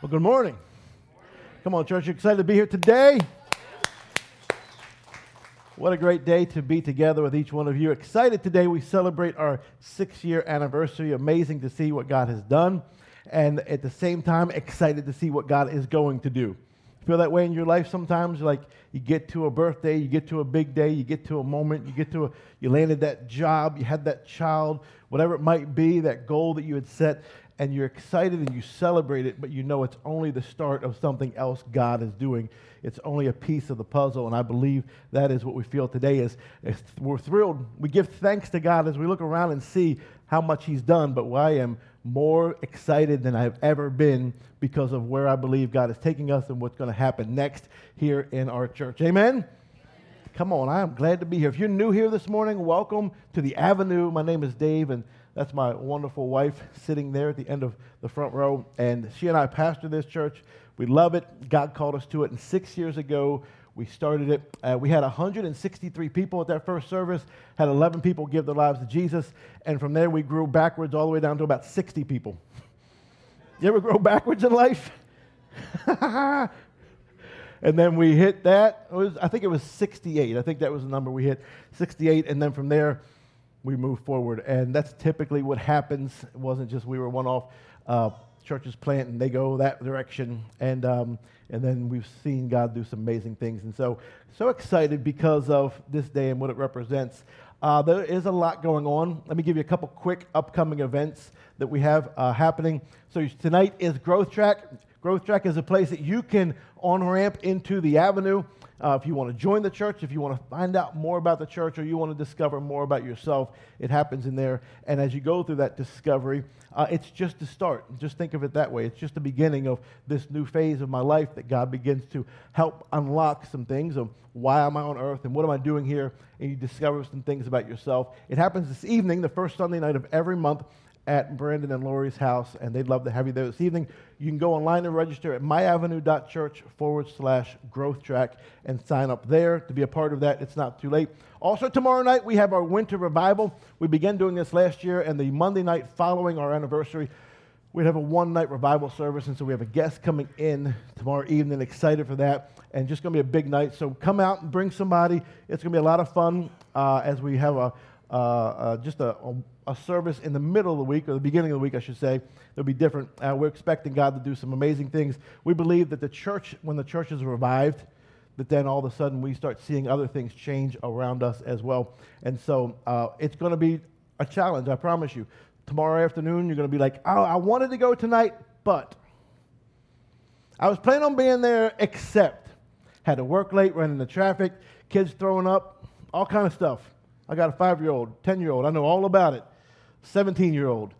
Well, good morning. Come on, church. You excited to be here today? What a great day to be together with each one of you. Excited today. We celebrate our six year anniversary. Amazing to see what God has done. And at the same time, excited to see what God is going to do. Feel that way in your life sometimes? Like you get to a birthday, you get to a big day, you get to a moment, you get to a, you landed that job, you had that child, whatever it might be, that goal that you had set, and you're excited and you celebrate it, but you know it's only the start of something else God is doing. It's only a piece of the puzzle, and I believe that is what we feel today. Is, is we're thrilled. We give thanks to God as we look around and see how much He's done. But I am more excited than I've ever been because of where I believe God is taking us and what's going to happen next here in our church. Amen. Come on, I am glad to be here. If you're new here this morning, welcome to the Avenue. My name is Dave, and that's my wonderful wife sitting there at the end of the front row. And she and I pastor this church. We love it. God called us to it. And six years ago, we started it. Uh, we had 163 people at that first service, had 11 people give their lives to Jesus. And from there, we grew backwards all the way down to about 60 people. You ever grow backwards in life? and then we hit that. Was, I think it was 68. I think that was the number we hit 68. And then from there, we move forward. And that's typically what happens. It wasn't just we were one off. Uh, churches plant and they go that direction. And, um, and then we've seen God do some amazing things. And so, so excited because of this day and what it represents. Uh, there is a lot going on. Let me give you a couple quick upcoming events that we have uh, happening. So tonight is Growth Track. Growth Track is a place that you can on ramp into the avenue. Uh, if you want to join the church, if you want to find out more about the church, or you want to discover more about yourself, it happens in there. And as you go through that discovery, uh, it's just the start. Just think of it that way. It's just the beginning of this new phase of my life that God begins to help unlock some things of why am I on earth and what am I doing here, and you discover some things about yourself. It happens this evening, the first Sunday night of every month at Brandon and Lori's house, and they'd love to have you there this evening. You can go online and register at myavenue.church forward slash growth track and sign up there to be a part of that. It's not too late. Also, tomorrow night, we have our winter revival. We began doing this last year, and the Monday night following our anniversary, we'd have a one night revival service. And so we have a guest coming in tomorrow evening, excited for that, and just going to be a big night. So come out and bring somebody. It's going to be a lot of fun uh, as we have a uh, uh, just a, a, service in the middle of the week, or the beginning of the week, I should say. It'll be different. Uh, we're expecting God to do some amazing things. We believe that the church, when the church is revived, that then all of a sudden we start seeing other things change around us as well. And so uh, it's going to be a challenge, I promise you. Tomorrow afternoon, you're going to be like, oh, I wanted to go tonight, but I was planning on being there, except had to work late, running the traffic, kids throwing up, all kind of stuff. I got a five year old, 10 year old. I know all about it. 17 year old.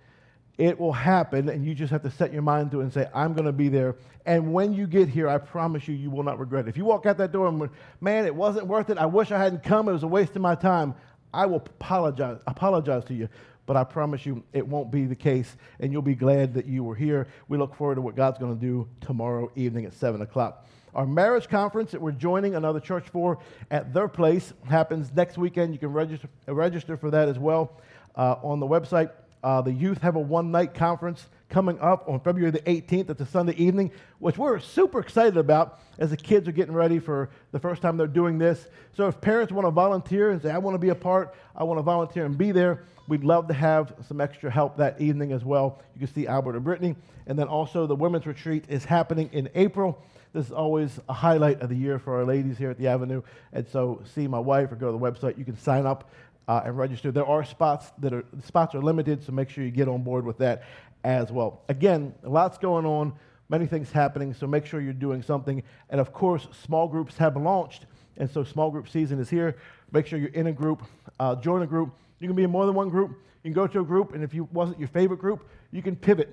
It will happen, and you just have to set your mind to it and say, I'm going to be there. And when you get here, I promise you, you will not regret it. If you walk out that door and, man, it wasn't worth it, I wish I hadn't come, it was a waste of my time, I will apologize, apologize to you. But I promise you, it won't be the case, and you'll be glad that you were here. We look forward to what God's going to do tomorrow evening at 7 o'clock. Our marriage conference that we're joining another church for at their place happens next weekend. You can register, register for that as well uh, on the website. Uh, the youth have a one night conference coming up on February the 18th. It's a Sunday evening, which we're super excited about as the kids are getting ready for the first time they're doing this. So if parents want to volunteer and say, I want to be a part, I want to volunteer and be there, we'd love to have some extra help that evening as well. You can see Albert and Brittany. And then also the women's retreat is happening in April. This is always a highlight of the year for our ladies here at the Avenue. And so see my wife or go to the website. You can sign up uh, and register. There are spots that are spots are limited, so make sure you get on board with that as well. Again, lots going on, many things happening, so make sure you're doing something. And of course, small groups have launched, and so small group season is here. Make sure you're in a group, uh, join a group. You can be in more than one group. You can go to a group, and if you wasn't your favorite group, you can pivot.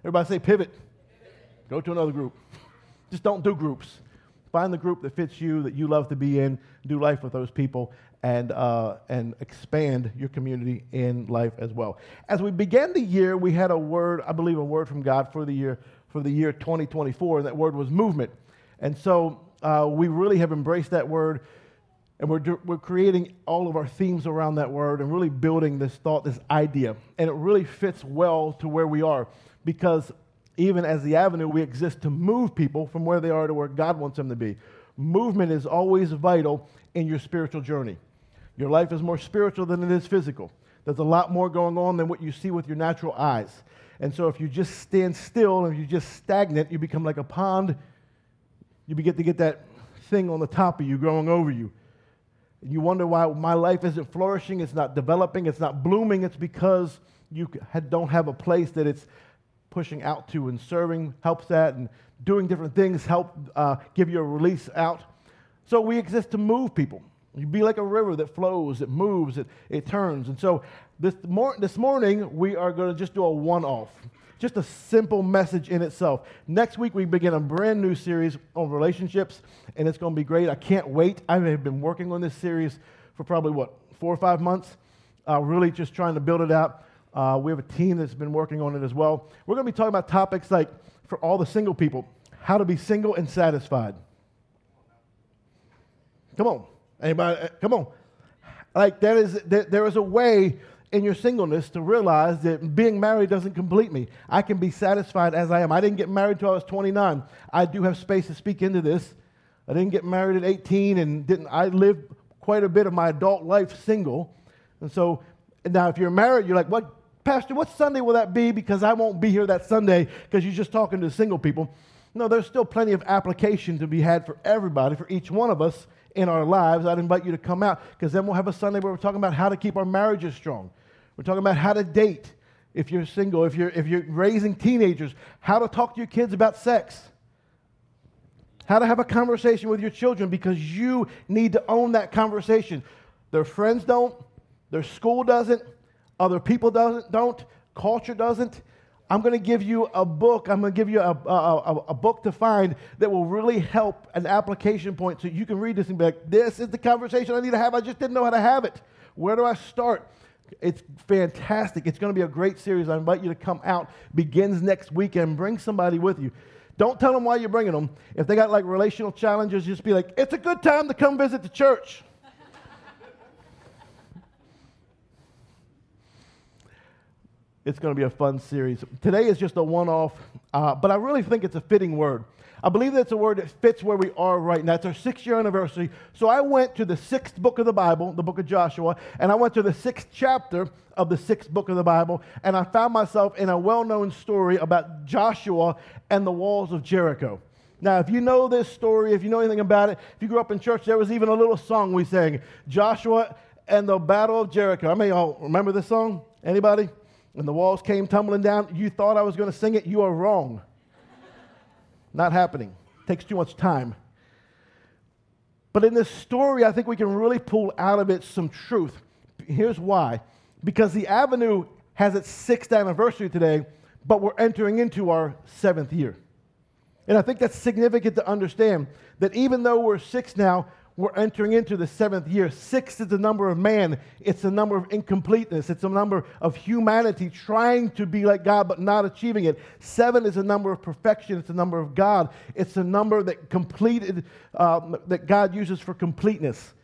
Everybody say pivot. Go to another group. Just don't do groups. Find the group that fits you, that you love to be in, do life with those people, and, uh, and expand your community in life as well. As we began the year, we had a word, I believe, a word from God for the year, for the year 2024, and that word was movement. And so uh, we really have embraced that word, and we're, we're creating all of our themes around that word and really building this thought, this idea. And it really fits well to where we are because even as the avenue, we exist to move people from where they are to where God wants them to be. Movement is always vital in your spiritual journey. Your life is more spiritual than it is physical. There's a lot more going on than what you see with your natural eyes. And so if you just stand still and you just stagnant, you become like a pond. You begin to get that thing on the top of you growing over you. And you wonder why my life isn't flourishing, it's not developing, it's not blooming. It's because you don't have a place that it's pushing out to, and serving helps that, and doing different things help uh, give you a release out. So we exist to move people. You be like a river that flows, it moves, it, it turns. And so this, mor- this morning, we are going to just do a one off, just a simple message in itself. Next week, we begin a brand new series on relationships, and it's going to be great. I can't wait. I have been working on this series for probably, what, four or five months, uh, really just trying to build it out. Uh, we have a team that's been working on it as well. We're going to be talking about topics like, for all the single people, how to be single and satisfied. Come on. Anybody? Uh, come on. Like, there is, there, there is a way in your singleness to realize that being married doesn't complete me. I can be satisfied as I am. I didn't get married until I was 29. I do have space to speak into this. I didn't get married at 18 and didn't I lived quite a bit of my adult life single. And so now if you're married, you're like, what Pastor, what Sunday will that be? Because I won't be here that Sunday because you're just talking to single people. No, there's still plenty of application to be had for everybody, for each one of us in our lives. I'd invite you to come out because then we'll have a Sunday where we're talking about how to keep our marriages strong. We're talking about how to date if you're single, if you're, if you're raising teenagers, how to talk to your kids about sex, how to have a conversation with your children because you need to own that conversation. Their friends don't, their school doesn't, other people doesn't, don't, culture doesn't. I'm going to give you a book. I'm going to give you a, a, a, book to find that will really help an application point so you can read this and be like, this is the conversation I need to have. I just didn't know how to have it. Where do I start? It's fantastic. It's going to be a great series. I invite you to come out. Begins next week and bring somebody with you. Don't tell them why you're bringing them. If they got like relational challenges, just be like, it's a good time to come visit the church. It's going to be a fun series. Today is just a one off, uh, but I really think it's a fitting word. I believe that's a word that fits where we are right now. It's our six year anniversary. So I went to the sixth book of the Bible, the book of Joshua, and I went to the sixth chapter of the sixth book of the Bible, and I found myself in a well known story about Joshua and the walls of Jericho. Now, if you know this story, if you know anything about it, if you grew up in church, there was even a little song we sang Joshua and the Battle of Jericho. I mean, y'all remember this song? Anybody? And the walls came tumbling down. You thought I was going to sing it. You are wrong. Not happening. Takes too much time. But in this story, I think we can really pull out of it some truth. Here's why because the Avenue has its sixth anniversary today, but we're entering into our seventh year. And I think that's significant to understand that even though we're six now, we're entering into the seventh year. Six is the number of man, it's the number of incompleteness, it's a number of humanity trying to be like God but not achieving it. Seven is a number of perfection, it's a number of God, it's a number that completed, um, that God uses for completeness.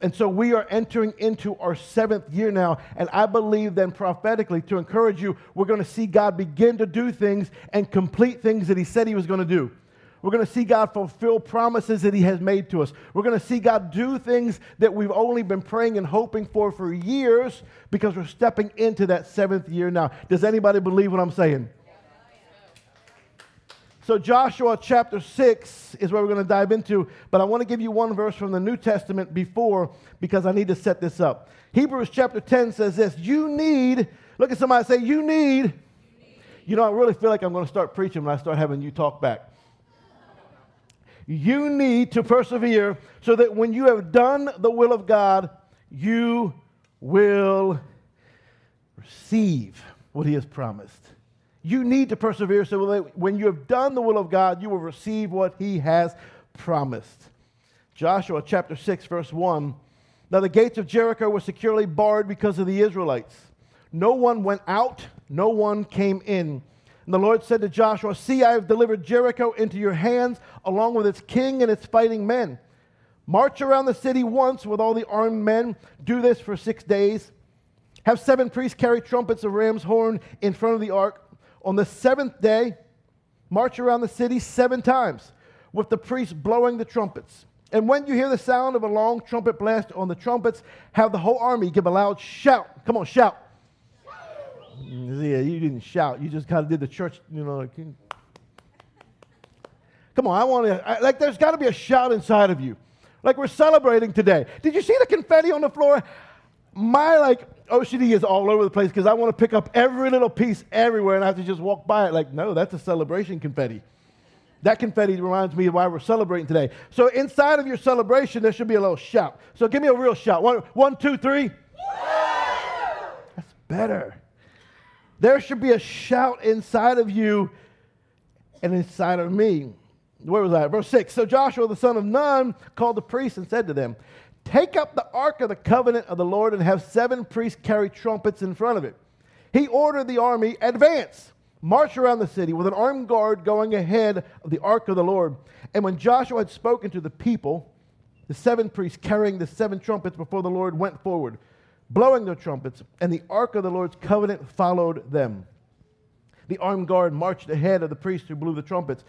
And so we are entering into our seventh year now. And I believe then prophetically to encourage you, we're going to see God begin to do things and complete things that He said He was going to do. We're going to see God fulfill promises that He has made to us. We're going to see God do things that we've only been praying and hoping for for years because we're stepping into that seventh year now. Does anybody believe what I'm saying? So, Joshua chapter 6 is where we're going to dive into, but I want to give you one verse from the New Testament before because I need to set this up. Hebrews chapter 10 says this You need, look at somebody say, You need. You know, I really feel like I'm going to start preaching when I start having you talk back you need to persevere so that when you have done the will of God, you will receive what He has promised. You need to persevere so that when you have done the will of God, you will receive what He has promised. Joshua chapter 6, verse 1. Now the gates of Jericho were securely barred because of the Israelites. No one went out, no one came in. And the Lord said to Joshua, See, I have delivered Jericho into your hands, along with its king and its fighting men. March around the city once with all the armed men. Do this for six days. Have seven priests carry trumpets of ram's horn in front of the ark. On the seventh day, march around the city seven times, with the priests blowing the trumpets. And when you hear the sound of a long trumpet blast on the trumpets, have the whole army give a loud shout. Come on, shout. Mm, yeah, you didn't shout. You just kind of did the church, you know. Like, come on, I want to, like, there's got to be a shout inside of you. Like, we're celebrating today. Did you see the confetti on the floor? My, like, OCD is all over the place because I want to pick up every little piece everywhere and I have to just walk by it. Like, no, that's a celebration confetti. That confetti reminds me of why we're celebrating today. So inside of your celebration, there should be a little shout. So give me a real shout. One, one two, three. That's better. There should be a shout inside of you and inside of me. Where was I? Verse 6. So Joshua the son of Nun called the priests and said to them, Take up the ark of the covenant of the Lord and have seven priests carry trumpets in front of it. He ordered the army, Advance march around the city with an armed guard going ahead of the ark of the Lord. And when Joshua had spoken to the people, the seven priests carrying the seven trumpets before the Lord went forward, blowing their trumpets, and the ark of the Lord's covenant followed them. The armed guard marched ahead of the priests who blew the trumpets,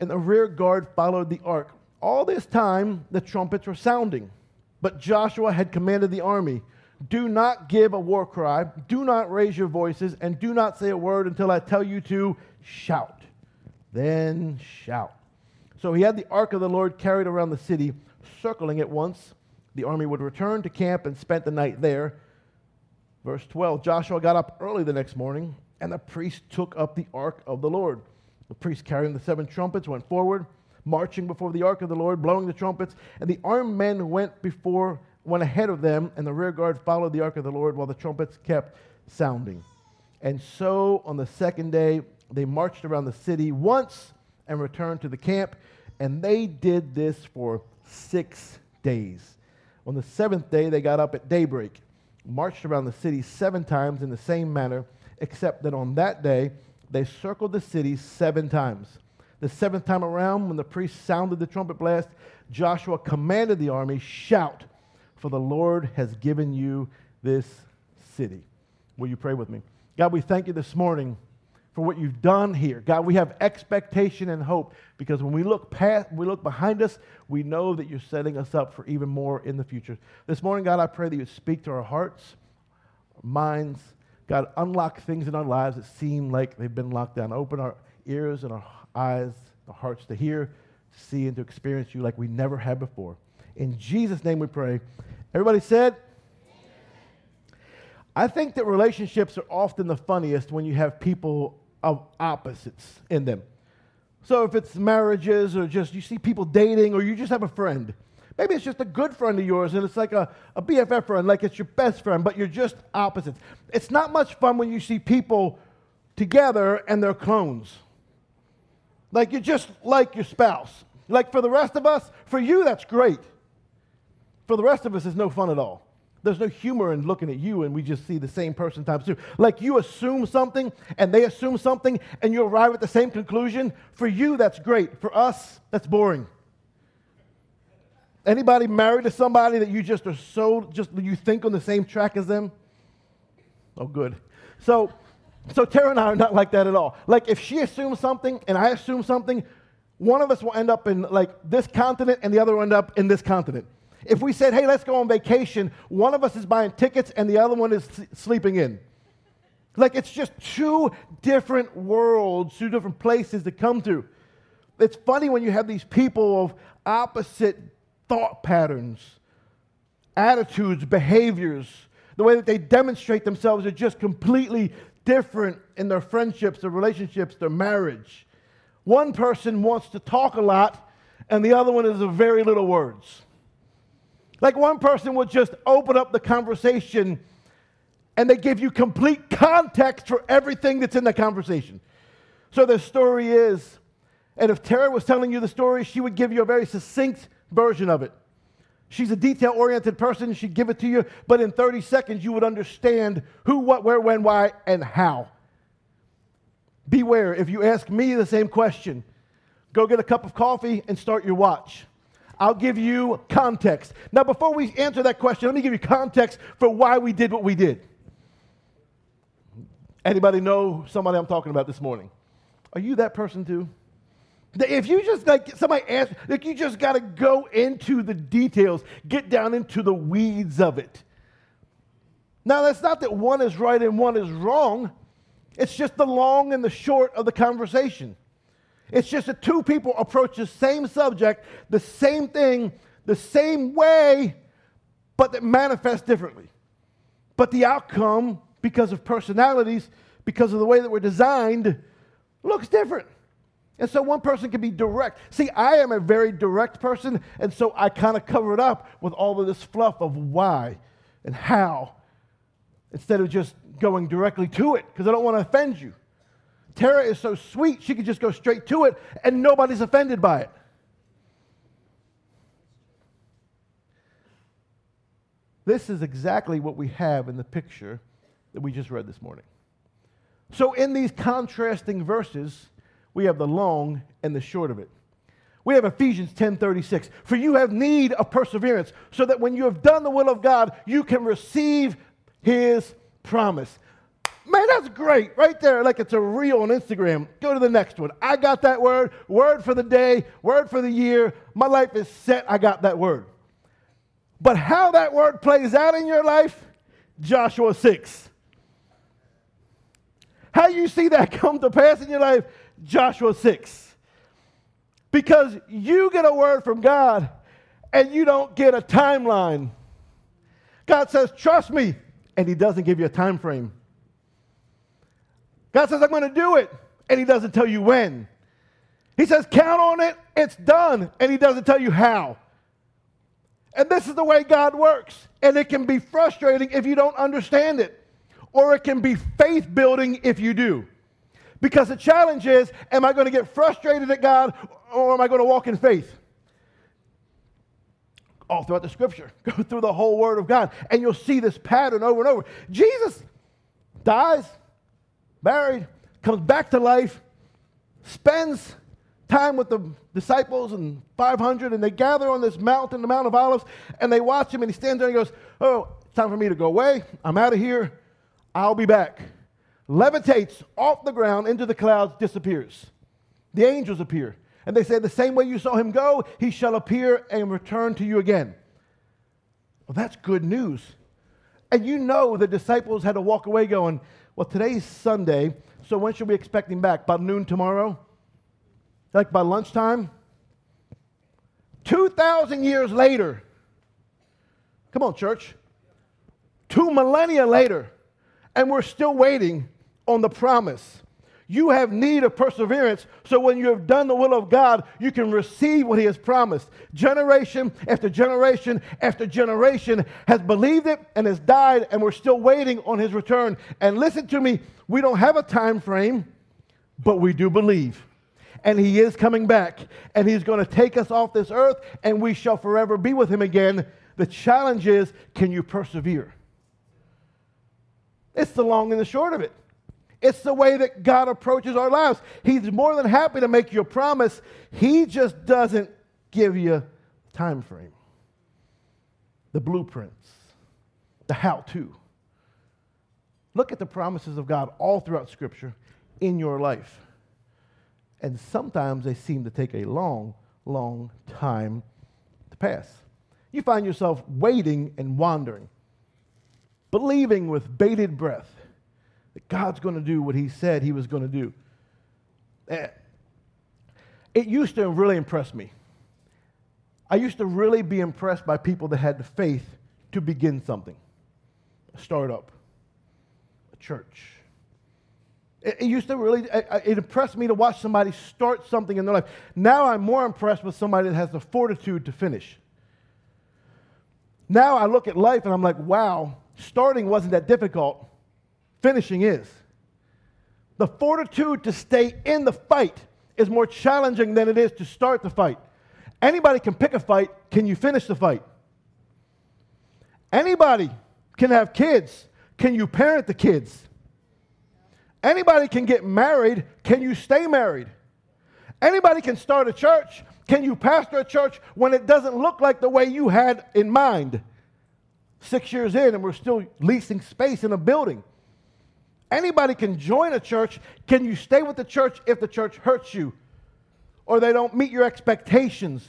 and the rear guard followed the ark. All this time, the trumpets were sounding, but Joshua had commanded the army do not give a war cry, do not raise your voices, and do not say a word until I tell you to shout. Then shout. So he had the ark of the Lord carried around the city, circling it once. The army would return to camp and spent the night there. Verse 12 Joshua got up early the next morning, and the priest took up the ark of the Lord. The priest carrying the seven trumpets went forward, marching before the ark of the Lord, blowing the trumpets, and the armed men went before went ahead of them, and the rear guard followed the ark of the Lord while the trumpets kept sounding. And so on the second day, they marched around the city once and returned to the camp, and they did this for six days. On the seventh day, they got up at daybreak, marched around the city seven times in the same manner, except that on that day, they circled the city seven times. The seventh time around, when the priest sounded the trumpet blast, Joshua commanded the army, Shout! for the Lord has given you this city. Will you pray with me? God, we thank you this morning for what you've done here. God, we have expectation and hope because when we look past, we look behind us, we know that you're setting us up for even more in the future. This morning, God, I pray that you speak to our hearts, minds. God, unlock things in our lives that seem like they've been locked down. Open our ears and our eyes, our hearts to hear, to see, and to experience you like we never had before. In Jesus' name we pray. Everybody said? I think that relationships are often the funniest when you have people of opposites in them. So if it's marriages or just you see people dating or you just have a friend, maybe it's just a good friend of yours and it's like a, a BFF friend, like it's your best friend, but you're just opposites. It's not much fun when you see people together and they're clones. Like you're just like your spouse. Like for the rest of us, for you, that's great. For the rest of us, it's no fun at all. There's no humor in looking at you and we just see the same person times two. Like you assume something and they assume something and you arrive at the same conclusion. For you, that's great. For us, that's boring. Anybody married to somebody that you just are so, just you think on the same track as them? Oh, good. So, so Tara and I are not like that at all. Like if she assumes something and I assume something, one of us will end up in like this continent and the other will end up in this continent. If we said, hey, let's go on vacation, one of us is buying tickets and the other one is sleeping in. Like it's just two different worlds, two different places to come to. It's funny when you have these people of opposite thought patterns, attitudes, behaviors, the way that they demonstrate themselves are just completely different in their friendships, their relationships, their marriage. One person wants to talk a lot, and the other one is of very little words. Like one person would just open up the conversation and they give you complete context for everything that's in the conversation. So the story is, and if Tara was telling you the story, she would give you a very succinct version of it. She's a detail oriented person, she'd give it to you, but in 30 seconds you would understand who, what, where, when, why, and how. Beware, if you ask me the same question, go get a cup of coffee and start your watch. I'll give you context. Now, before we answer that question, let me give you context for why we did what we did. Anybody know somebody I'm talking about this morning? Are you that person too? If you just like somebody asks, like you just got to go into the details, get down into the weeds of it. Now, that's not that one is right and one is wrong. It's just the long and the short of the conversation. It's just that two people approach the same subject, the same thing, the same way, but that manifest differently. But the outcome, because of personalities, because of the way that we're designed, looks different. And so one person can be direct. See, I am a very direct person, and so I kind of cover it up with all of this fluff of why and how instead of just going directly to it because I don't want to offend you. Tara is so sweet, she could just go straight to it and nobody's offended by it. This is exactly what we have in the picture that we just read this morning. So, in these contrasting verses, we have the long and the short of it. We have Ephesians 10:36. For you have need of perseverance, so that when you have done the will of God, you can receive his promise. Man, that's great. Right there, like it's a reel on Instagram. Go to the next one. I got that word. Word for the day, word for the year. My life is set. I got that word. But how that word plays out in your life, Joshua 6. How you see that come to pass in your life, Joshua 6. Because you get a word from God and you don't get a timeline. God says, Trust me, and He doesn't give you a time frame. God says, I'm going to do it, and He doesn't tell you when. He says, Count on it, it's done, and He doesn't tell you how. And this is the way God works. And it can be frustrating if you don't understand it, or it can be faith building if you do. Because the challenge is am I going to get frustrated at God, or am I going to walk in faith? all throughout the scripture. Go through the whole word of God, and you'll see this pattern over and over. Jesus dies, buried, comes back to life, spends time with the disciples and 500, and they gather on this mountain, the Mount of Olives, and they watch him, and he stands there and he goes, Oh, it's time for me to go away. I'm out of here. I'll be back. Levitates off the ground into the clouds, disappears. The angels appear. And they say, The same way you saw him go, he shall appear and return to you again. Well, that's good news. And you know the disciples had to walk away going, Well, today's Sunday, so when should we expect him back? By noon tomorrow? Like by lunchtime? 2,000 years later. Come on, church. Two millennia later, and we're still waiting on the promise. You have need of perseverance, so when you have done the will of God, you can receive what He has promised. Generation after generation after generation has believed it and has died, and we're still waiting on His return. And listen to me, we don't have a time frame, but we do believe. And He is coming back, and He's going to take us off this earth, and we shall forever be with Him again. The challenge is can you persevere? It's the long and the short of it. It's the way that God approaches our lives. He's more than happy to make you a promise. He just doesn't give you time frame. The blueprints, the how-to. Look at the promises of God all throughout Scripture in your life. And sometimes they seem to take a long, long time to pass. You find yourself waiting and wandering, believing with bated breath that God's going to do what He said He was going to do. Eh, it used to really impress me. I used to really be impressed by people that had the faith to begin something, a startup, a church. It, it used to really, it impressed me to watch somebody start something in their life. Now I'm more impressed with somebody that has the fortitude to finish. Now I look at life and I'm like, wow, starting wasn't that difficult finishing is. The fortitude to stay in the fight is more challenging than it is to start the fight. Anybody can pick a fight. Can you finish the fight? Anybody can have kids. Can you parent the kids? Anybody can get married. Can you stay married? Anybody can start a church. Can you pastor a church when it doesn't look like the way you had in mind? Six years in, and we're still leasing space in a building. Anybody can join a church. Can you stay with the church if the church hurts you? Or they don't meet your expectations?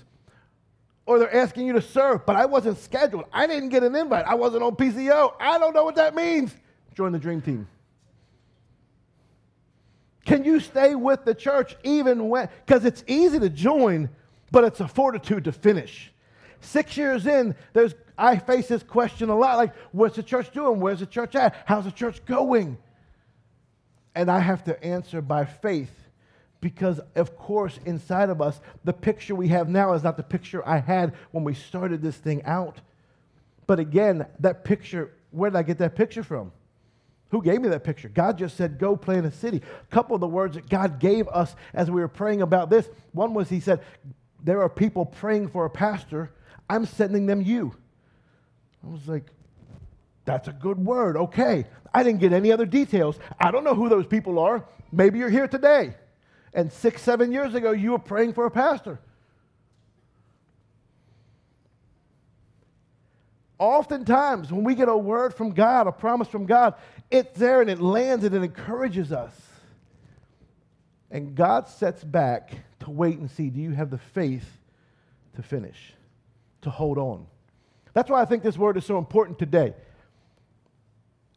Or they're asking you to serve, but I wasn't scheduled. I didn't get an invite. I wasn't on PCO. I don't know what that means. Join the dream team. Can you stay with the church even when? Because it's easy to join, but it's a fortitude to finish. Six years in, there's I face this question a lot like, what's the church doing? Where's the church at? How's the church going? And I have to answer by faith because, of course, inside of us, the picture we have now is not the picture I had when we started this thing out. But again, that picture, where did I get that picture from? Who gave me that picture? God just said, go plant a city. A couple of the words that God gave us as we were praying about this one was, He said, There are people praying for a pastor. I'm sending them you. I was like, that's a good word. Okay. I didn't get any other details. I don't know who those people are. Maybe you're here today. And six, seven years ago, you were praying for a pastor. Oftentimes, when we get a word from God, a promise from God, it's there and it lands and it encourages us. And God sets back to wait and see do you have the faith to finish, to hold on? That's why I think this word is so important today.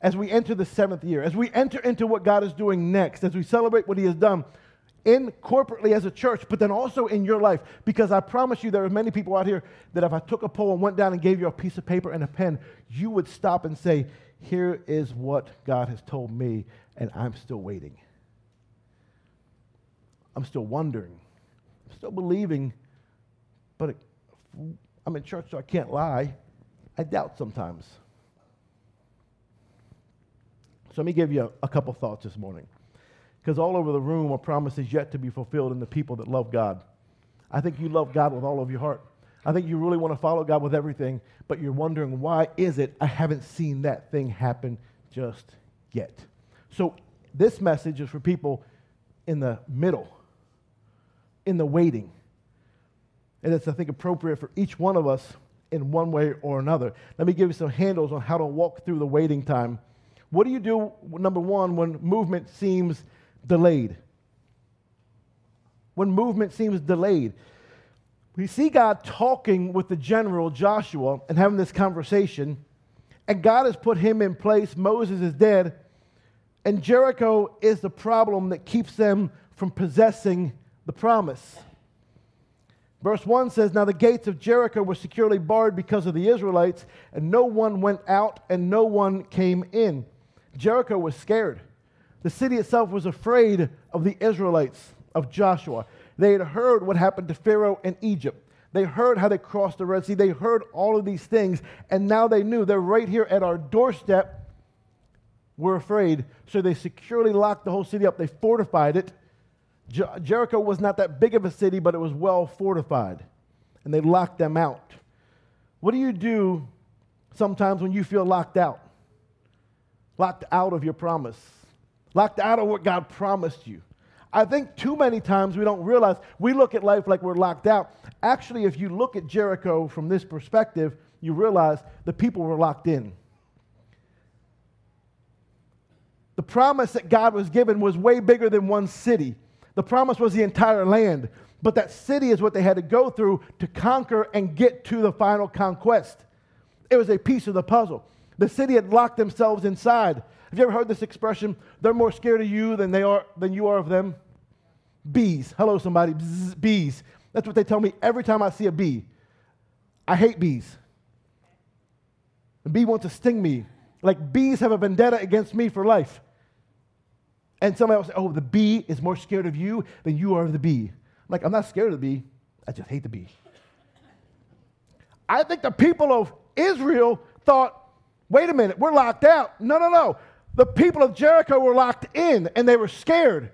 As we enter the seventh year, as we enter into what God is doing next, as we celebrate what He has done in corporately as a church, but then also in your life. Because I promise you, there are many people out here that if I took a poll and went down and gave you a piece of paper and a pen, you would stop and say, Here is what God has told me, and I'm still waiting. I'm still wondering. I'm still believing, but I'm in church, so I can't lie. I doubt sometimes. So let me give you a, a couple thoughts this morning. Because all over the room are promises yet to be fulfilled in the people that love God. I think you love God with all of your heart. I think you really want to follow God with everything, but you're wondering why is it I haven't seen that thing happen just yet. So this message is for people in the middle, in the waiting. And it's, I think, appropriate for each one of us in one way or another. Let me give you some handles on how to walk through the waiting time. What do you do, number one, when movement seems delayed? When movement seems delayed. We see God talking with the general Joshua and having this conversation, and God has put him in place. Moses is dead, and Jericho is the problem that keeps them from possessing the promise. Verse 1 says, Now the gates of Jericho were securely barred because of the Israelites, and no one went out and no one came in. Jericho was scared. The city itself was afraid of the Israelites, of Joshua. They had heard what happened to Pharaoh in Egypt. They heard how they crossed the Red Sea. They heard all of these things, and now they knew they're right here at our doorstep. We're afraid. So they securely locked the whole city up. They fortified it Jer- Jericho was not that big of a city, but it was well fortified. And they locked them out. What do you do sometimes when you feel locked out? Locked out of your promise, locked out of what God promised you. I think too many times we don't realize we look at life like we're locked out. Actually, if you look at Jericho from this perspective, you realize the people were locked in. The promise that God was given was way bigger than one city. The promise was the entire land, but that city is what they had to go through to conquer and get to the final conquest. It was a piece of the puzzle. The city had locked themselves inside. Have you ever heard this expression? They're more scared of you than they are than you are of them. Bees. Hello, somebody. Bzz, bees. That's what they tell me every time I see a bee. I hate bees. A bee wants to sting me. Like bees have a vendetta against me for life. And somebody say, oh, the bee is more scared of you than you are of the bee. I'm like, I'm not scared of the bee. I just hate the bee. I think the people of Israel thought, wait a minute, we're locked out. No, no, no. The people of Jericho were locked in and they were scared.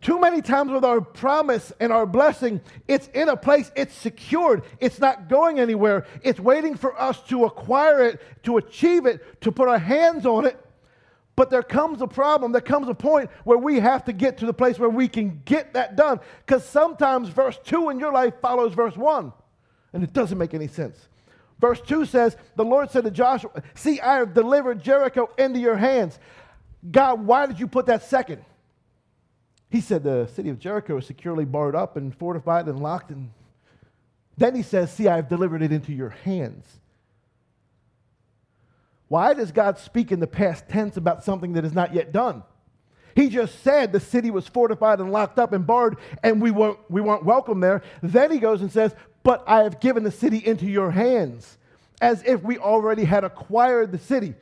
Too many times with our promise and our blessing, it's in a place, it's secured, it's not going anywhere. It's waiting for us to acquire it, to achieve it, to put our hands on it but there comes a problem, there comes a point where we have to get to the place where we can get that done. Because sometimes verse 2 in your life follows verse 1, and it doesn't make any sense. Verse 2 says, The Lord said to Joshua, See, I have delivered Jericho into your hands. God, why did you put that second? He said the city of Jericho is securely barred up and fortified and locked. And then he says, See, I've delivered it into your hands. Why does God speak in the past tense about something that is not yet done? He just said the city was fortified and locked up and barred, and we weren't, we weren't welcome there. Then he goes and says, But I have given the city into your hands, as if we already had acquired the city.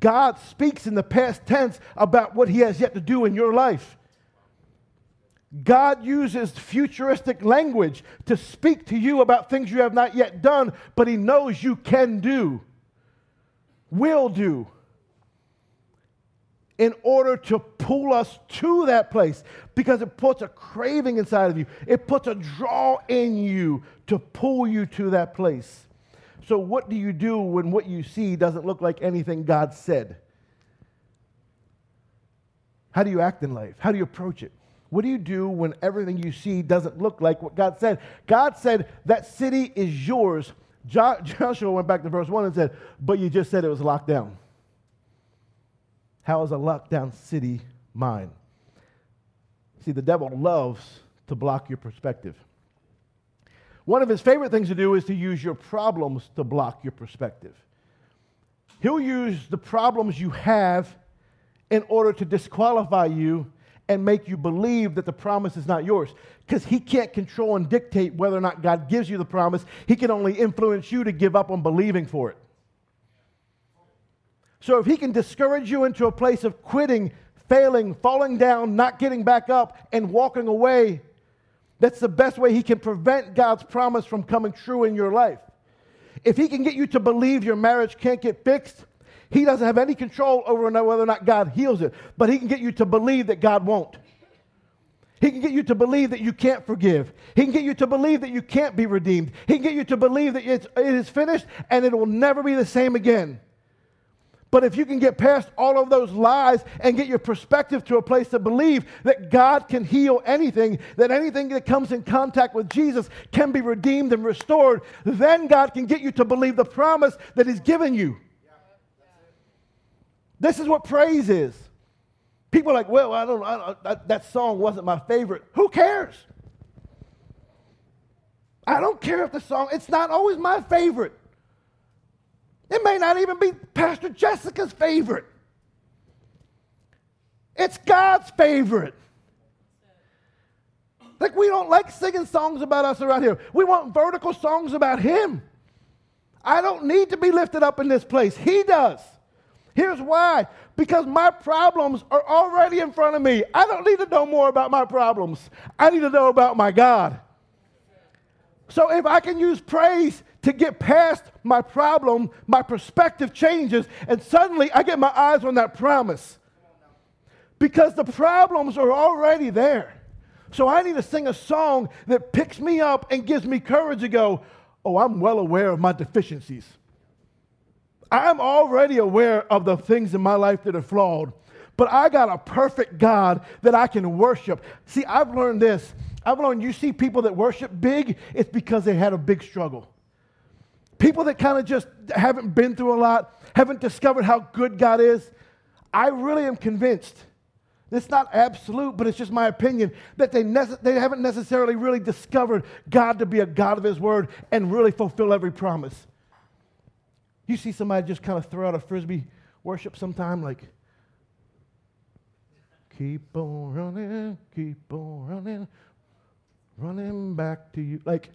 God speaks in the past tense about what he has yet to do in your life. God uses futuristic language to speak to you about things you have not yet done, but he knows you can do will do in order to pull us to that place because it puts a craving inside of you. It puts a draw in you to pull you to that place. So, what do you do when what you see doesn't look like anything God said? How do you act in life? How do you approach it? What do you do when everything you see doesn't look like what God said? God said that city is yours Joshua went back to verse 1 and said, But you just said it was locked down. How is a locked down city mine? See, the devil loves to block your perspective. One of his favorite things to do is to use your problems to block your perspective. He'll use the problems you have in order to disqualify you and make you believe that the promise is not yours. Because he can't control and dictate whether or not God gives you the promise. He can only influence you to give up on believing for it. So if he can discourage you into a place of quitting, failing, falling down, not getting back up, and walking away, that's the best way he can prevent God's promise from coming true in your life. If he can get you to believe your marriage can't get fixed, he doesn't have any control over whether or not God heals it, but He can get you to believe that God won't. He can get you to believe that you can't forgive. He can get you to believe that you can't be redeemed. He can get you to believe that it's, it is finished and it will never be the same again. But if you can get past all of those lies and get your perspective to a place to believe that God can heal anything, that anything that comes in contact with Jesus can be redeemed and restored, then God can get you to believe the promise that He's given you. This is what praise is. People are like, well, I don't, I don't that, that song wasn't my favorite. Who cares? I don't care if the song, it's not always my favorite. It may not even be Pastor Jessica's favorite. It's God's favorite. Like, we don't like singing songs about us around here. We want vertical songs about Him. I don't need to be lifted up in this place. He does. Here's why because my problems are already in front of me. I don't need to know more about my problems, I need to know about my God. So if I can use praise to get past my problem, my perspective changes, and suddenly I get my eyes on that promise. Because the problems are already there. So I need to sing a song that picks me up and gives me courage to go, oh, I'm well aware of my deficiencies. I'm already aware of the things in my life that are flawed, but I got a perfect God that I can worship. See, I've learned this. I've learned you see people that worship big, it's because they had a big struggle. People that kind of just haven't been through a lot, haven't discovered how good God is. I really am convinced, it's not absolute, but it's just my opinion, that they, nece- they haven't necessarily really discovered God to be a God of His Word and really fulfill every promise. You see somebody just kind of throw out a frisbee worship sometime, like, keep on running, keep on running, running back to you. Like,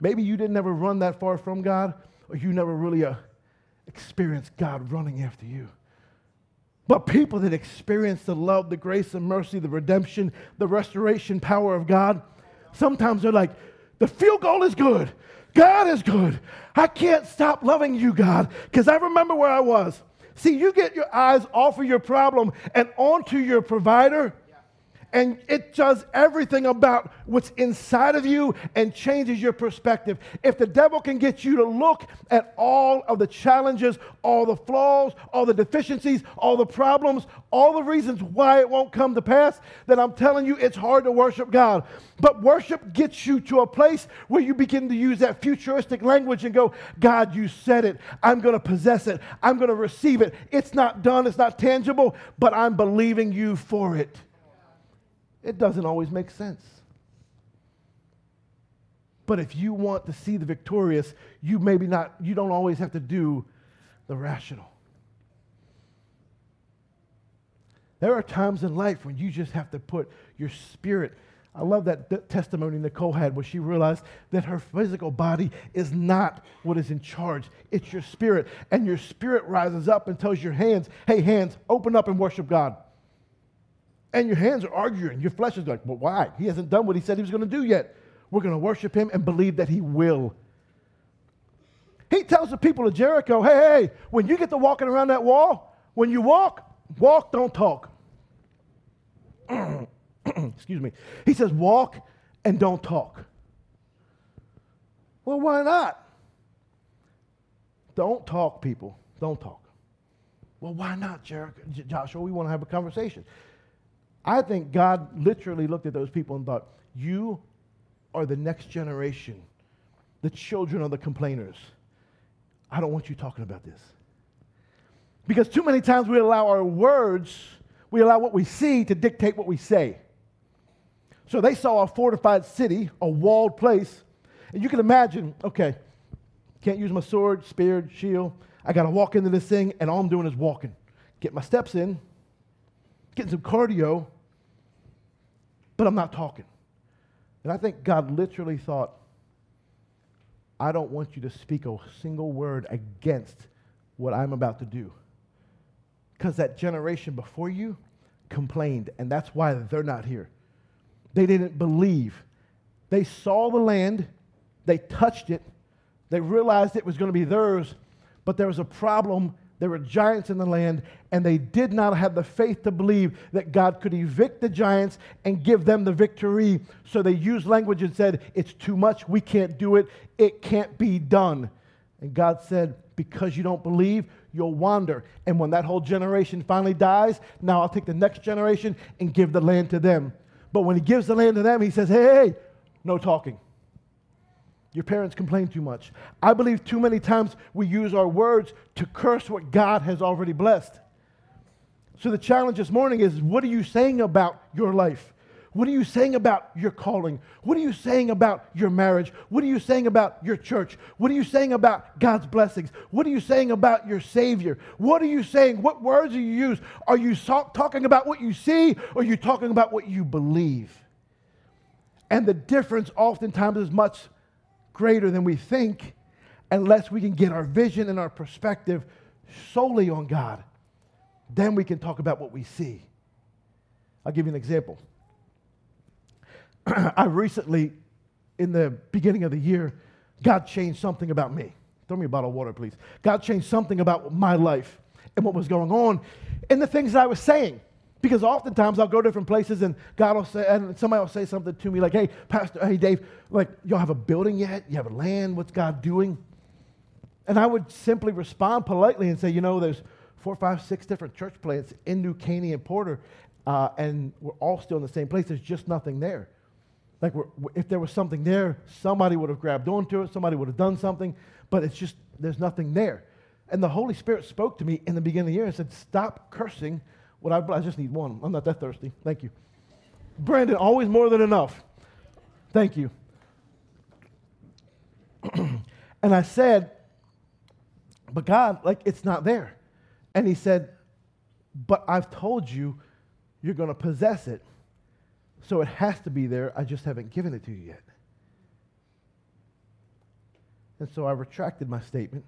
maybe you didn't ever run that far from God, or you never really uh, experienced God running after you. But people that experience the love, the grace, and mercy, the redemption, the restoration power of God, sometimes they're like, the field goal is good. God is good. I can't stop loving you, God, because I remember where I was. See, you get your eyes off of your problem and onto your provider, And it does everything about what's inside of you and changes your perspective. If the devil can get you to look at all of the challenges, all the flaws, all the deficiencies, all the problems, all the reasons why it won't come to pass, then I'm telling you it's hard to worship God. But worship gets you to a place where you begin to use that futuristic language and go, God, you said it. I'm going to possess it. I'm going to receive it. It's not done, it's not tangible, but I'm believing you for it. It doesn't always make sense. But if you want to see the victorious, you maybe not, you don't always have to do the rational. There are times in life when you just have to put your spirit. I love that testimony Nicole had where she realized that her physical body is not what is in charge. It's your spirit. And your spirit rises up and tells your hands, hey, hands, open up and worship God and your hands are arguing. Your flesh is like, well, why? He hasn't done what he said he was going to do yet. We're going to worship him and believe that he will. He tells the people of Jericho, hey, hey, when you get to walking around that wall, when you walk, walk, don't talk. Excuse me. He says, walk and don't talk. Well, why not? Don't talk, people. Don't talk. Well, why not, Jericho? Joshua? We want to have a conversation. I think God literally looked at those people and thought, You are the next generation, the children of the complainers. I don't want you talking about this. Because too many times we allow our words, we allow what we see to dictate what we say. So they saw a fortified city, a walled place, and you can imagine, okay, can't use my sword, spear, shield. I got to walk into this thing, and all I'm doing is walking. Get my steps in, getting some cardio, but I'm not talking. And I think God literally thought, I don't want you to speak a single word against what I'm about to do. Because that generation before you complained, and that's why they're not here. They didn't believe. They saw the land, they touched it, they realized it was going to be theirs, but there was a problem there were giants in the land, and they did not have the faith to believe that God could evict the giants and give them the victory. So they used language and said, It's too much. We can't do it. It can't be done. And God said, Because you don't believe, you'll wander. And when that whole generation finally dies, now I'll take the next generation and give the land to them. But when He gives the land to them, He says, Hey, hey no talking. Your parents complain too much. I believe too many times we use our words to curse what God has already blessed. So the challenge this morning is what are you saying about your life? What are you saying about your calling? What are you saying about your marriage? What are you saying about your church? What are you saying about God's blessings? What are you saying about your Savior? What are you saying? What words do you use? Are you talking about what you see or are you talking about what you believe? And the difference oftentimes is much greater than we think unless we can get our vision and our perspective solely on God. Then we can talk about what we see. I'll give you an example. I recently, in the beginning of the year, God changed something about me. Throw me a bottle of water, please. God changed something about my life and what was going on and the things that I was saying. Because oftentimes I'll go to different places and God will say, and somebody will say something to me like, hey, Pastor, hey, Dave, like, y'all have a building yet? You have a land? What's God doing? And I would simply respond politely and say, you know, there's four, five, six different church plants in New Caney and Porter, uh, and we're all still in the same place. There's just nothing there. Like, if there was something there, somebody would have grabbed onto it, somebody would have done something, but it's just, there's nothing there. And the Holy Spirit spoke to me in the beginning of the year and said, stop cursing what I, I just need one. I'm not that thirsty. Thank you. Brandon, always more than enough. Thank you. and I said, but God, like, it's not there. And he said, but I've told you you're going to possess it. So it has to be there. I just haven't given it to you yet. And so I retracted my statement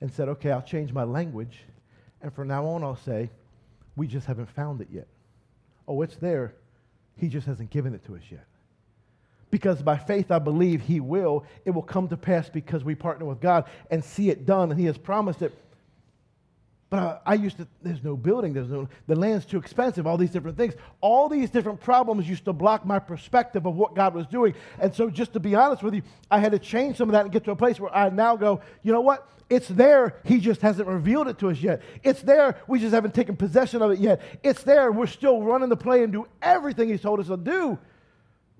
and said, okay, I'll change my language. And from now on, I'll say, we just haven't found it yet. Oh, it's there. He just hasn't given it to us yet. Because by faith I believe He will. It will come to pass because we partner with God and see it done, and He has promised it. But uh, I used to, there's no building, there's no, the land's too expensive, all these different things. All these different problems used to block my perspective of what God was doing. And so, just to be honest with you, I had to change some of that and get to a place where I now go, you know what? It's there, He just hasn't revealed it to us yet. It's there, we just haven't taken possession of it yet. It's there, we're still running the play and do everything He's told us to do,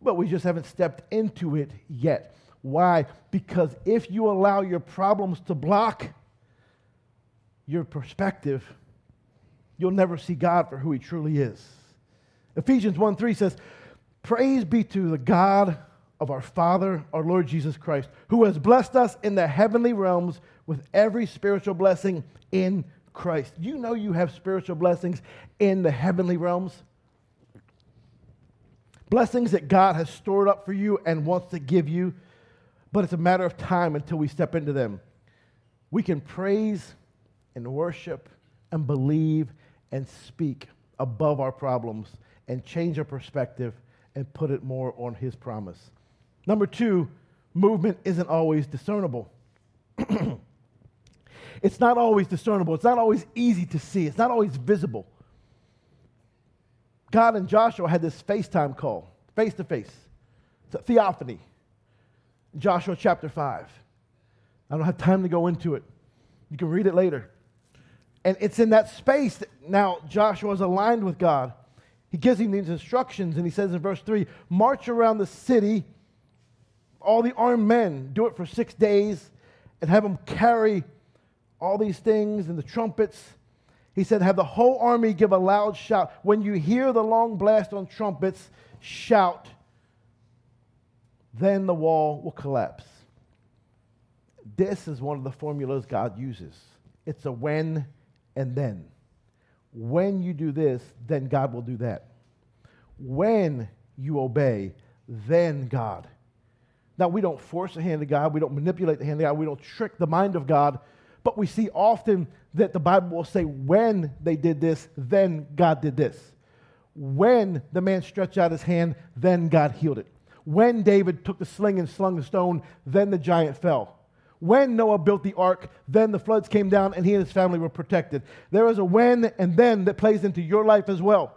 but we just haven't stepped into it yet. Why? Because if you allow your problems to block, your perspective, you'll never see God for who he truly is. Ephesians 1 3 says, Praise be to the God of our Father, our Lord Jesus Christ, who has blessed us in the heavenly realms with every spiritual blessing in Christ. You know you have spiritual blessings in the heavenly realms. Blessings that God has stored up for you and wants to give you, but it's a matter of time until we step into them. We can praise and worship and believe and speak above our problems and change our perspective and put it more on His promise. Number two, movement isn't always discernible. it's not always discernible. It's not always easy to see. It's not always visible. God and Joshua had this FaceTime call, face to face. Theophany. Joshua chapter 5. I don't have time to go into it. You can read it later. And it's in that space that now Joshua is aligned with God. He gives him these instructions, and he says in verse 3 March around the city, all the armed men, do it for six days, and have them carry all these things and the trumpets. He said, Have the whole army give a loud shout. When you hear the long blast on trumpets, shout. Then the wall will collapse. This is one of the formulas God uses. It's a when and then. When you do this, then God will do that. When you obey, then God. Now, we don't force the hand of God, we don't manipulate the hand of God, we don't trick the mind of God, but we see often that the Bible will say, when they did this, then God did this. When the man stretched out his hand, then God healed it. When David took the sling and slung the stone, then the giant fell. When Noah built the ark, then the floods came down and he and his family were protected. There is a when and then that plays into your life as well.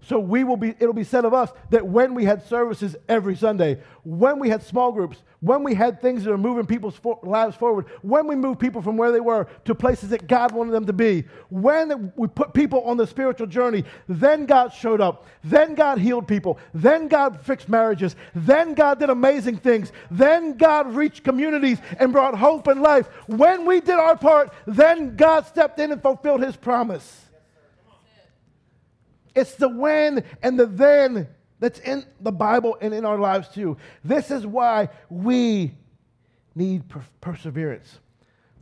So we will be, it'll be said of us that when we had services every Sunday, when we had small groups, when we had things that are moving people's for, lives forward, when we moved people from where they were to places that God wanted them to be, when we put people on the spiritual journey, then God showed up. Then God healed people. Then God fixed marriages. Then God did amazing things. Then God reached communities and brought hope and life. When we did our part, then God stepped in and fulfilled his promise. It's the when and the then that's in the Bible and in our lives too. This is why we need per- perseverance.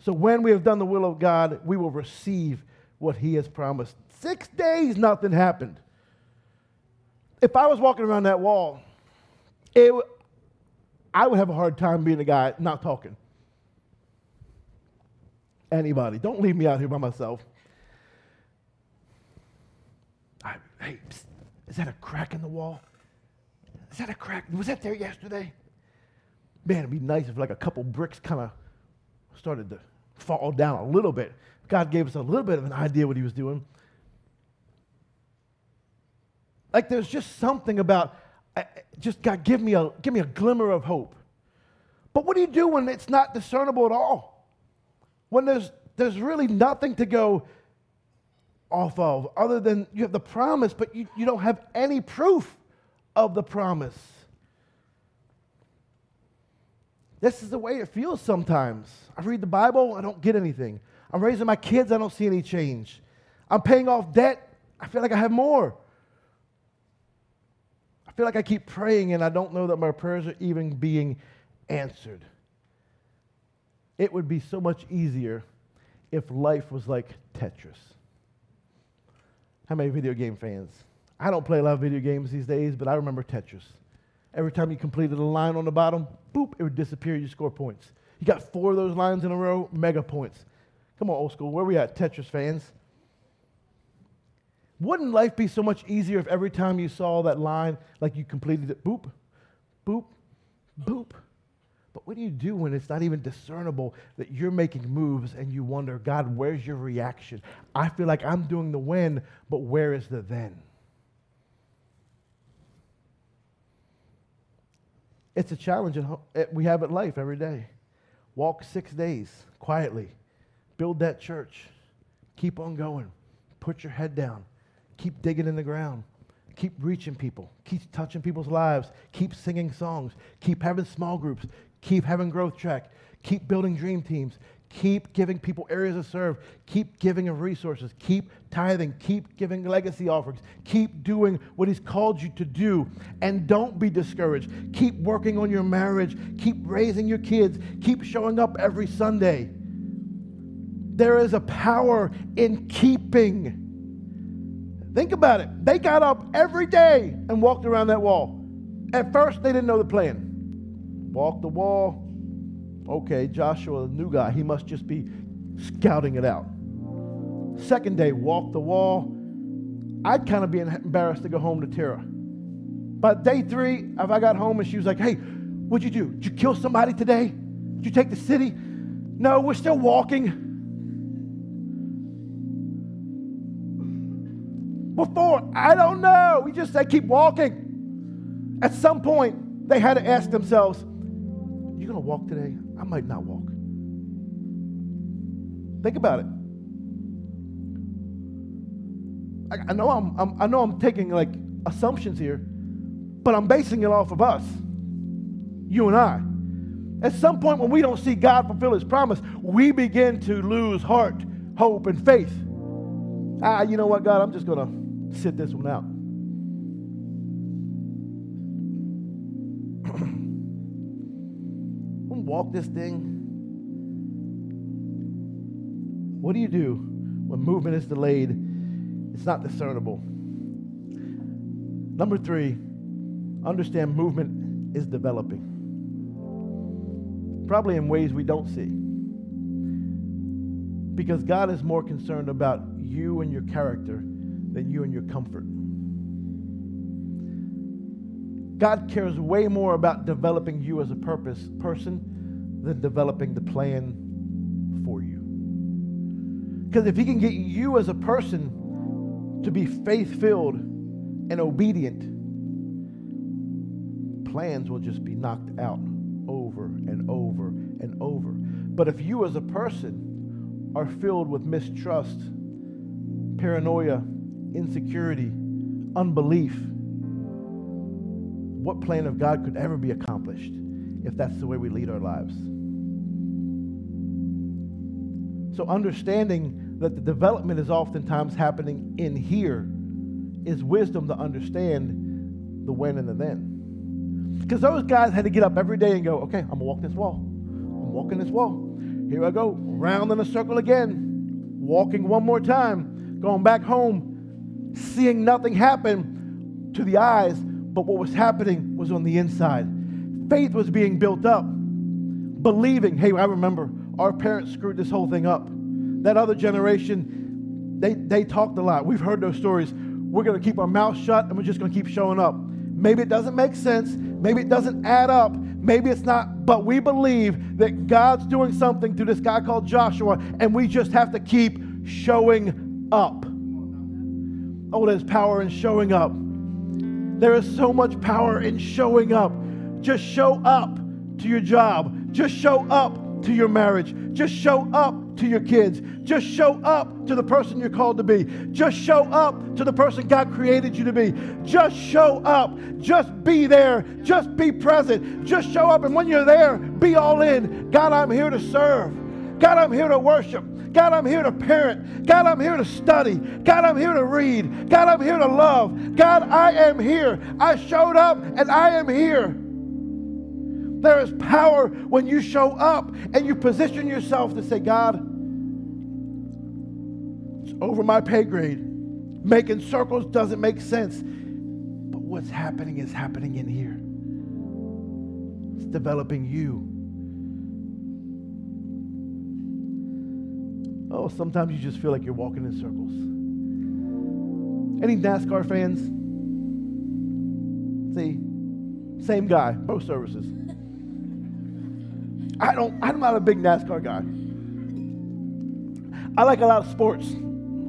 So when we have done the will of God, we will receive what He has promised. Six days, nothing happened. If I was walking around that wall, it, I would have a hard time being a guy not talking. Anybody, don't leave me out here by myself. Hey, psst, is that a crack in the wall? Is that a crack? Was that there yesterday? Man, it'd be nice if like a couple bricks kind of started to fall down a little bit. God gave us a little bit of an idea what he was doing. Like there's just something about just God give me a give me a glimmer of hope. But what do you do when it's not discernible at all? When there's there's really nothing to go, off of other than you have the promise, but you, you don't have any proof of the promise. This is the way it feels sometimes. I read the Bible, I don't get anything. I'm raising my kids, I don't see any change. I'm paying off debt, I feel like I have more. I feel like I keep praying and I don't know that my prayers are even being answered. It would be so much easier if life was like Tetris. How many video game fans? I don't play a lot of video games these days, but I remember Tetris. Every time you completed a line on the bottom, boop, it would disappear. You score points. You got four of those lines in a row, mega points. Come on, old school. Where we at, Tetris fans? Wouldn't life be so much easier if every time you saw that line, like you completed it, boop, boop, boop? But what do you do when it's not even discernible that you're making moves and you wonder, God, where's your reaction? I feel like I'm doing the when, but where is the then? It's a challenge we have at life every day. Walk six days quietly, build that church, keep on going, put your head down, keep digging in the ground, keep reaching people, keep touching people's lives, keep singing songs, keep having small groups, keep having growth track, keep building dream teams, keep giving people areas to serve, keep giving of resources, keep tithing, keep giving legacy offerings, keep doing what He's called you to do, and don't be discouraged. Keep working on your marriage, keep raising your kids, keep showing up every Sunday. There is a power in keeping. Think about it. They got up every day and walked around that wall. At first, they didn't know the plan. Walk the wall. Okay, Joshua, the new guy, he must just be scouting it out. Second day, walk the wall. I'd kind of be embarrassed to go home to Tara. But day three, if I got home and she was like, hey, what'd you do? Did you kill somebody today? Did you take the city? No, we're still walking. Before, I don't know. We just said keep walking. At some point, they had to ask themselves, You gonna walk today? I might not walk. Think about it. I, I know I'm, I'm, I know I'm taking like assumptions here, but I'm basing it off of us, you and I. At some point, when we don't see God fulfill His promise, we begin to lose heart, hope, and faith. Ah, you know what, God? I'm just gonna sit this one out. Walk this thing. What do you do when movement is delayed? It's not discernible. Number three, understand movement is developing. Probably in ways we don't see. Because God is more concerned about you and your character than you and your comfort. God cares way more about developing you as a purpose person than developing the plan for you. Because if He can get you as a person to be faith filled and obedient, plans will just be knocked out over and over and over. But if you as a person are filled with mistrust, paranoia, insecurity, unbelief, what plan of God could ever be accomplished if that's the way we lead our lives? So, understanding that the development is oftentimes happening in here is wisdom to understand the when and the then. Because those guys had to get up every day and go, okay, I'm to walk this wall. I'm walking this wall. Here I go, round in a circle again, walking one more time, going back home, seeing nothing happen to the eyes, but what was happening was on the inside. Faith was being built up, believing. Hey, I remember our parents screwed this whole thing up. That other generation, they, they talked a lot. We've heard those stories. We're going to keep our mouth shut and we're just going to keep showing up. Maybe it doesn't make sense. Maybe it doesn't add up. Maybe it's not, but we believe that God's doing something through this guy called Joshua, and we just have to keep showing up. Oh, there's power in showing up. There is so much power in showing up. Just show up to your job. Just show up to your marriage. Just show up to your kids. Just show up to the person you're called to be. Just show up to the person God created you to be. Just show up. Just be there. Just be present. Just show up. And when you're there, be all in. God, I'm here to serve. God, I'm here to worship. God, I'm here to parent. God, I'm here to study. God, I'm here to read. God, I'm here to love. God, I am here. I showed up and I am here. There is power when you show up and you position yourself to say, God, it's over my pay grade. Making circles doesn't make sense. But what's happening is happening in here. It's developing you. Oh, sometimes you just feel like you're walking in circles. Any NASCAR fans? See, same guy, both services. I don't, I'm not a big NASCAR guy. I like a lot of sports,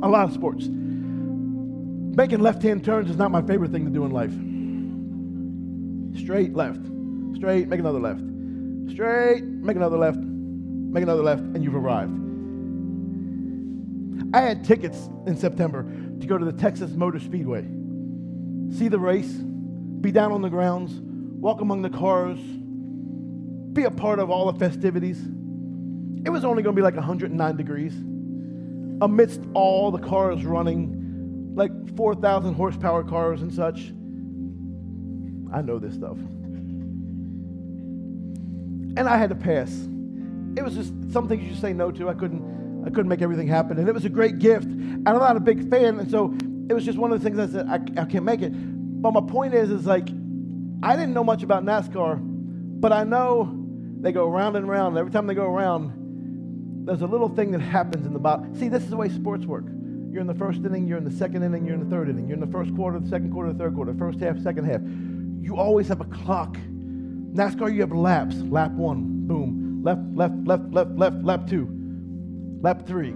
a lot of sports. Making left hand turns is not my favorite thing to do in life. Straight left, straight, make another left. Straight, make another left, make another left, and you've arrived. I had tickets in September to go to the Texas Motor Speedway, see the race, be down on the grounds, walk among the cars, be a part of all the festivities. It was only going to be like 109 degrees amidst all the cars running, like 4,000 horsepower cars and such. I know this stuff. And I had to pass. It was just some things you just say no to. I couldn't, I couldn't make everything happen. And it was a great gift. And I'm not a big fan. And so it was just one of the things I said, I, I can't make it. But my point is, is like, I didn't know much about NASCAR, but I know they go round and round. Every time they go around, there's a little thing that happens in the bottom. See, this is the way sports work. You're in the first inning, you're in the second inning, you're in the third inning, you're in the first quarter, the second quarter, the third quarter, first half, second half. You always have a clock. NASCAR, you have laps. Lap one, boom. Left, left, left, left, left, lap two, lap three.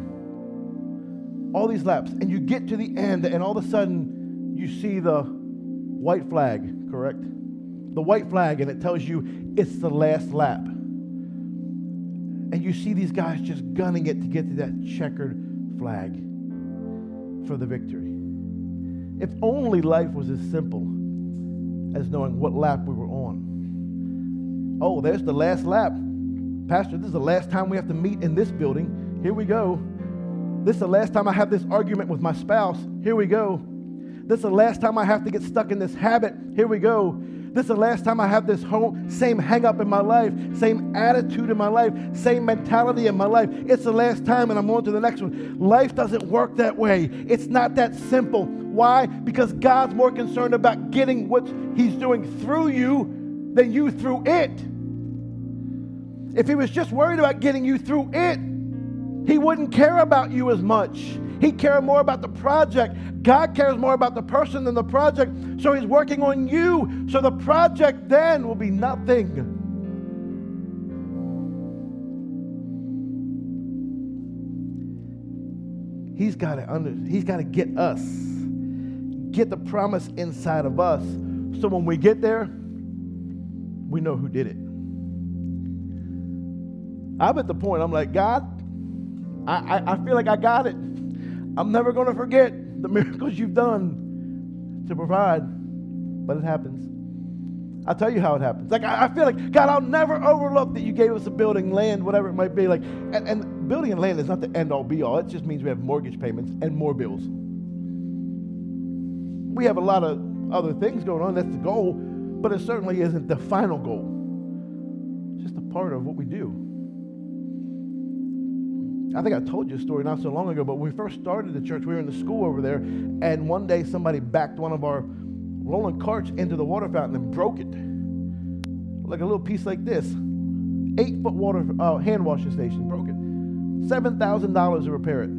All these laps. And you get to the end, and all of a sudden, you see the white flag, correct? The white flag, and it tells you it's the last lap. And you see these guys just gunning it to get to that checkered flag for the victory. If only life was as simple as knowing what lap we were on. Oh, there's the last lap. Pastor, this is the last time we have to meet in this building. Here we go. This is the last time I have this argument with my spouse. Here we go. This is the last time I have to get stuck in this habit. Here we go. This is the last time I have this whole same hang up in my life, same attitude in my life, same mentality in my life. It's the last time, and I'm on to the next one. Life doesn't work that way. It's not that simple. Why? Because God's more concerned about getting what He's doing through you than you through it. If He was just worried about getting you through it, He wouldn't care about you as much. He cared more about the project. God cares more about the person than the project. So He's working on you. So the project then will be nothing. He's got to under, he's got to get us, get the promise inside of us. So when we get there, we know who did it. I'm at the point, I'm like, God, I, I, I feel like I got it. I'm never going to forget the miracles you've done to provide, but it happens. I'll tell you how it happens. Like I, I, feel like God, I'll never overlook that you gave us a building, land, whatever it might be. Like, and, and building and land is not the end all be all. It just means we have mortgage payments and more bills. We have a lot of other things going on. That's the goal, but it certainly isn't the final goal. It's just a part of what we do. I think I told you a story not so long ago, but we first started the church, we were in the school over there, and one day somebody backed one of our rolling carts into the water fountain and broke it. Like a little piece like this. Eight foot water uh, hand washing station, broke it. $7,000 to repair it.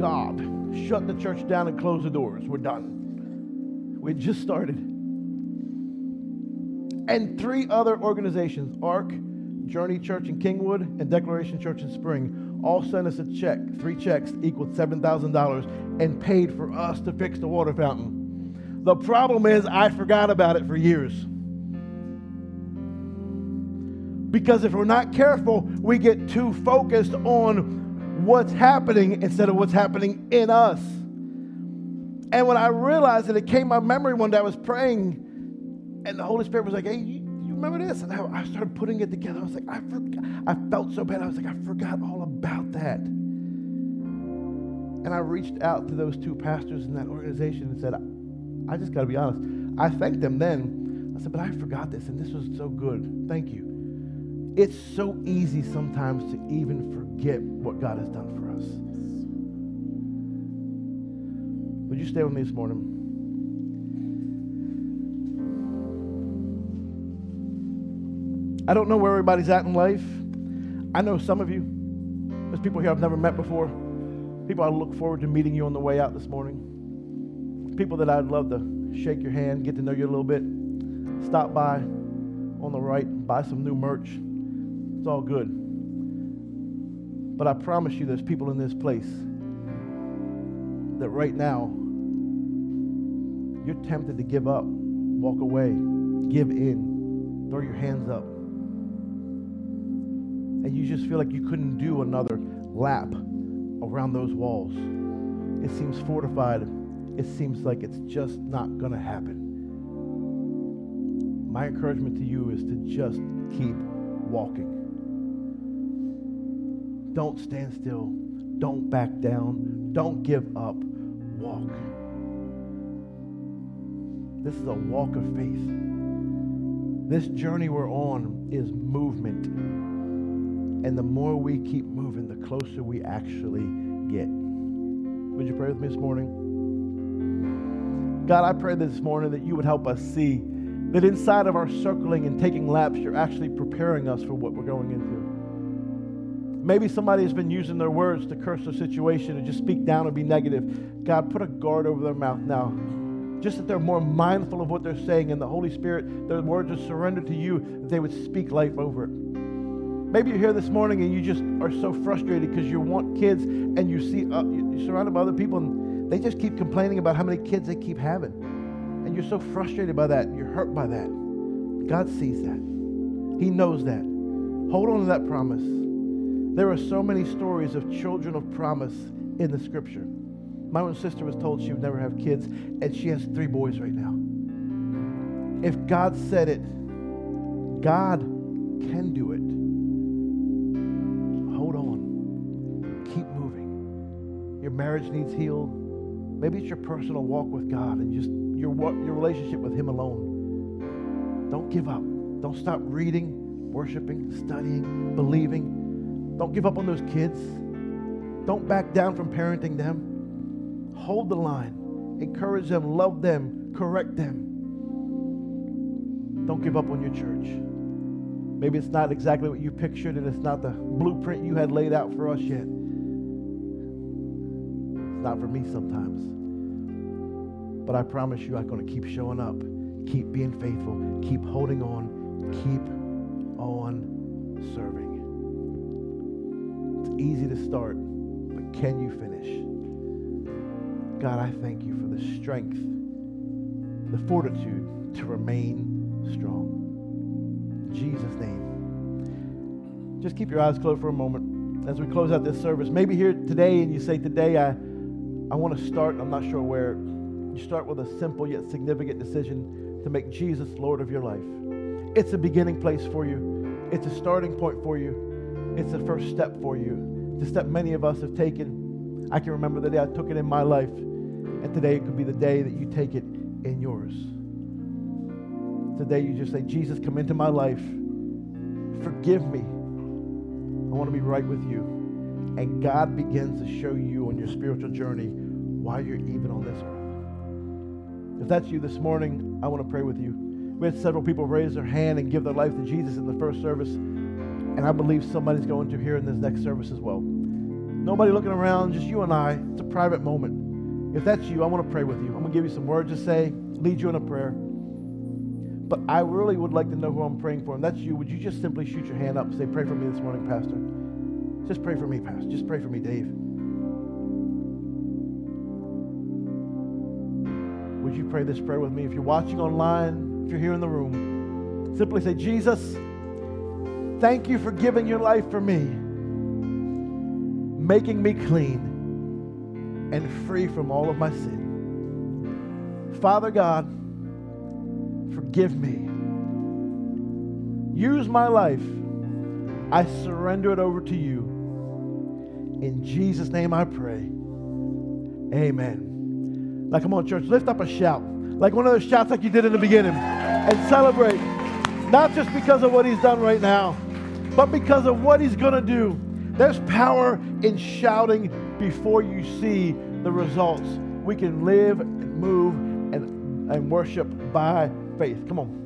God shut the church down and close the doors. We're done. We just started. And three other organizations, ARC, Journey Church in Kingwood, and Declaration Church in Spring all sent us a check, three checks equaled $7,000, and paid for us to fix the water fountain. The problem is, I forgot about it for years. Because if we're not careful, we get too focused on what's happening instead of what's happening in us. And when I realized that it came to my memory one day, I was praying, and the Holy Spirit was like, hey, remember this? And I, I started putting it together. I was like, I. I felt so bad. I was like, I forgot all about that. And I reached out to those two pastors in that organization and said, I just got to be honest. I thanked them then. I said, but I forgot this, and this was so good. Thank you. It's so easy sometimes to even forget what God has done for us. Would you stay with me this morning? I don't know where everybody's at in life. I know some of you. There's people here I've never met before. People I look forward to meeting you on the way out this morning. People that I'd love to shake your hand, get to know you a little bit, stop by on the right, buy some new merch. It's all good. But I promise you, there's people in this place that right now you're tempted to give up, walk away, give in, throw your hands up. And you just feel like you couldn't do another lap around those walls. It seems fortified. It seems like it's just not going to happen. My encouragement to you is to just keep walking. Don't stand still. Don't back down. Don't give up. Walk. This is a walk of faith. This journey we're on is movement. And the more we keep moving, the closer we actually get. Would you pray with me this morning? God, I pray this morning that you would help us see that inside of our circling and taking laps, you're actually preparing us for what we're going into. Maybe somebody has been using their words to curse their situation and just speak down and be negative. God, put a guard over their mouth now just that they're more mindful of what they're saying, and the Holy Spirit, their words are surrendered to you, that they would speak life over it. Maybe you're here this morning and you just are so frustrated because you want kids and you see uh, you're surrounded by other people and they just keep complaining about how many kids they keep having. And you're so frustrated by that, you're hurt by that. God sees that. He knows that. Hold on to that promise. There are so many stories of children of promise in the scripture. My own sister was told she would never have kids, and she has three boys right now. If God said it, God can do it. Marriage needs healed. Maybe it's your personal walk with God and just your, your relationship with Him alone. Don't give up. Don't stop reading, worshiping, studying, believing. Don't give up on those kids. Don't back down from parenting them. Hold the line. Encourage them, love them, correct them. Don't give up on your church. Maybe it's not exactly what you pictured and it's not the blueprint you had laid out for us yet. Not for me sometimes. But I promise you, I'm going to keep showing up, keep being faithful, keep holding on, keep on serving. It's easy to start, but can you finish? God, I thank you for the strength, the fortitude to remain strong. In Jesus' name. Just keep your eyes closed for a moment as we close out this service. Maybe here today and you say, Today I, I want to start, I'm not sure where. You start with a simple yet significant decision to make Jesus Lord of your life. It's a beginning place for you, it's a starting point for you, it's a first step for you. The step many of us have taken. I can remember the day I took it in my life. And today it could be the day that you take it in yours. Today you just say, Jesus, come into my life. Forgive me. I want to be right with you. And God begins to show you on your spiritual journey why you're even on this earth. If that's you this morning, I want to pray with you. We had several people raise their hand and give their life to Jesus in the first service. And I believe somebody's going to here in this next service as well. Nobody looking around, just you and I. It's a private moment. If that's you, I want to pray with you. I'm going to give you some words to say, lead you in a prayer. But I really would like to know who I'm praying for. And that's you. Would you just simply shoot your hand up and say, Pray for me this morning, Pastor? Just pray for me, Pastor. Just pray for me, Dave. Would you pray this prayer with me? If you're watching online, if you're here in the room, simply say, Jesus, thank you for giving your life for me, making me clean and free from all of my sin. Father God, forgive me. Use my life. I surrender it over to you. In Jesus' name I pray. Amen. Now, come on, church, lift up a shout. Like one of those shouts like you did in the beginning. And celebrate. Not just because of what he's done right now, but because of what he's going to do. There's power in shouting before you see the results. We can live and move and, and worship by faith. Come on.